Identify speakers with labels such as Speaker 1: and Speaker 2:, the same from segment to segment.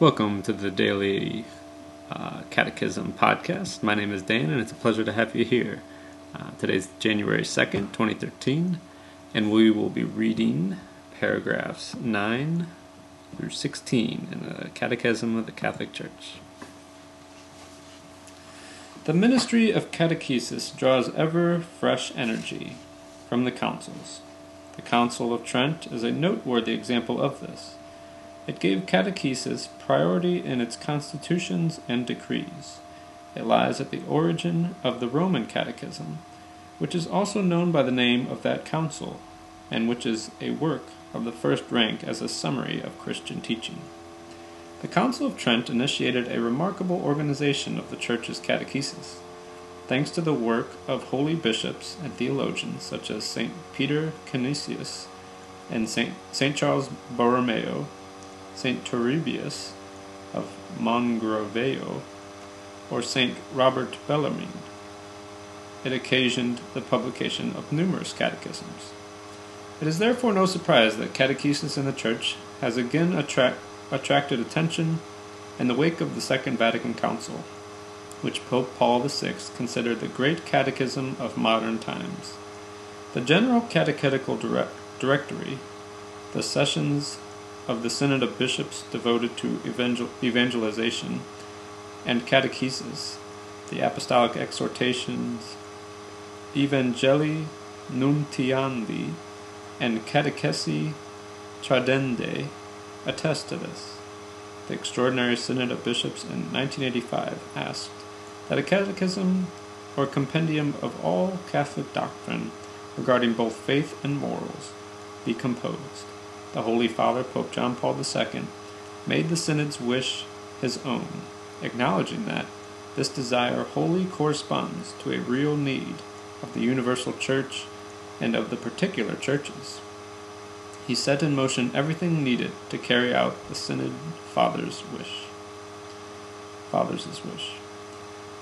Speaker 1: Welcome to the Daily uh, Catechism Podcast. My name is Dan, and it's a pleasure to have you here. Uh, today's January 2nd, 2013, and we will be reading paragraphs 9 through 16 in the Catechism of the Catholic Church. The ministry of catechesis draws ever fresh energy from the councils. The Council of Trent is a noteworthy example of this. It gave catechesis priority in its constitutions and decrees. It lies at the origin of the Roman Catechism, which is also known by the name of that council, and which is a work of the first rank as a summary of Christian teaching. The Council of Trent initiated a remarkable organization of the Church's catechesis. Thanks to the work of holy bishops and theologians such as St. Peter Canisius and St. Charles Borromeo, St. Turibius of Mogrovejo, or St. Robert Bellarmine, it occasioned the publication of numerous catechisms. It is therefore no surprise that catechesis in the Church has again attra- attracted attention in the wake of the Second Vatican Council, which Pope Paul VI considered the great catechism of modern times. The General Catechetical Directory, the sessions of the Synod of Bishops devoted to evangel- evangelization, and catechesis, the apostolic exhortations, Evangelii Nuntiandi, and Catechesi Tradendae attest to this. The Extraordinary Synod of Bishops in 1985 asked that a catechism or compendium of all Catholic doctrine regarding both faith and morals be composed. The Holy Father, Pope John Paul II, made the Synod's wish his own, acknowledging that this desire wholly corresponds to a real need of the universal church and of the particular churches. He set in motion everything needed to carry out the Synod Father's wish. Father's wish.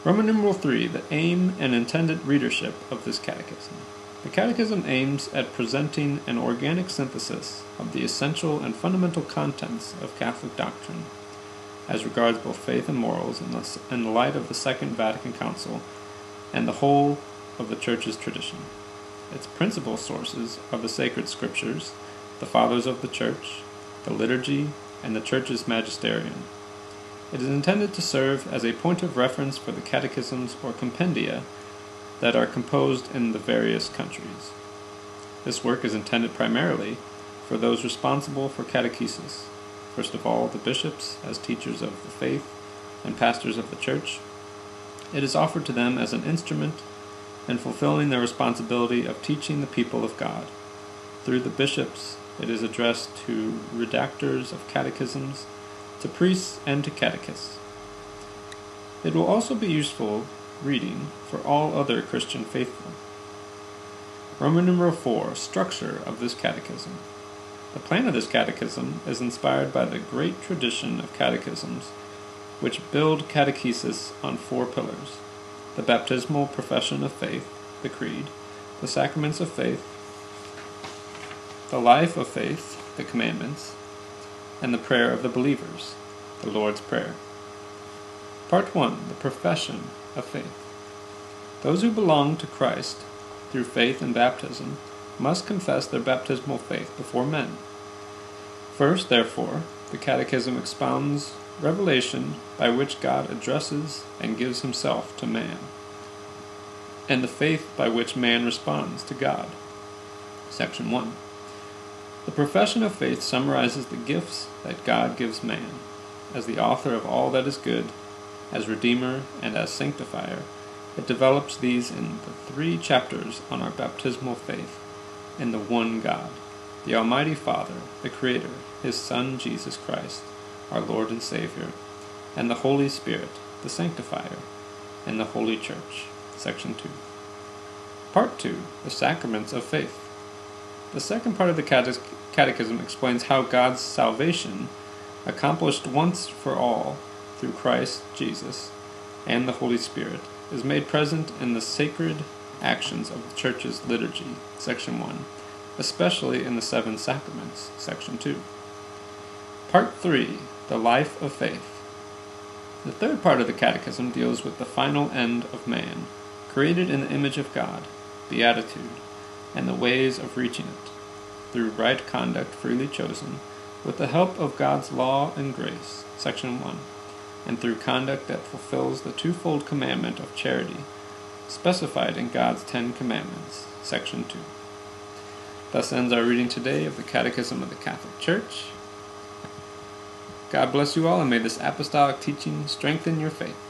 Speaker 1: Roman numeral 3, the aim and intended readership of this catechism. The catechism aims at presenting an organic synthesis of the essential and fundamental contents of Catholic doctrine, as regards both faith and morals in the, in the light of the Second Vatican Council and the whole of the Church's tradition. Its principal sources are the sacred scriptures, the Fathers of the Church, the liturgy, and the Church's magisterium. It is intended to serve as a point of reference for the catechisms or compendia that are composed in the various countries. This work is intended primarily for those responsible for catechesis, first of all, the bishops as teachers of the faith and pastors of the church. It is offered to them as an instrument in fulfilling their responsibility of teaching the people of God. Through the bishops, it is addressed to redactors of catechisms, to priests, and to catechists. It will also be useful reading for all other Christian faithful. Roman numeral 4 Structure of this Catechism. The plan of this catechism is inspired by the great tradition of catechisms, which build catechesis on four pillars the baptismal profession of faith, the Creed, the sacraments of faith, the life of faith, the commandments, and the prayer of the believers, the Lord's Prayer. Part 1 The Profession of Faith. Those who belong to Christ through faith and baptism must confess their baptismal faith before men. First, therefore, the Catechism expounds revelation by which God addresses and gives himself to man, and the faith by which man responds to God. Section 1. The profession of faith summarizes the gifts that God gives man, as the author of all that is good, as Redeemer, and as Sanctifier. It develops these in the three chapters on our baptismal faith in the one God, the Almighty Father, the Creator, His Son Jesus Christ our Lord and Savior, and the Holy Spirit, the Sanctifier, and the Holy Church. Section 2. Part 2 The Sacraments of Faith. The second part of the Catechism explains how God's salvation, accomplished once for all through Christ Jesus and the Holy Spirit, is made present in the sacred actions of the Church's liturgy. Section 1, especially in the seven sacraments. Section 2. Part 3 the life of faith. The third part of the Catechism deals with the final end of man, created in the image of God, beatitude, and the ways of reaching it, through right conduct freely chosen, with the help of God's law and grace, section 1, and through conduct that fulfills the twofold commandment of charity, specified in God's Ten Commandments, section 2. Thus ends our reading today of the Catechism of the Catholic Church. God bless you all, and may this apostolic teaching strengthen your faith.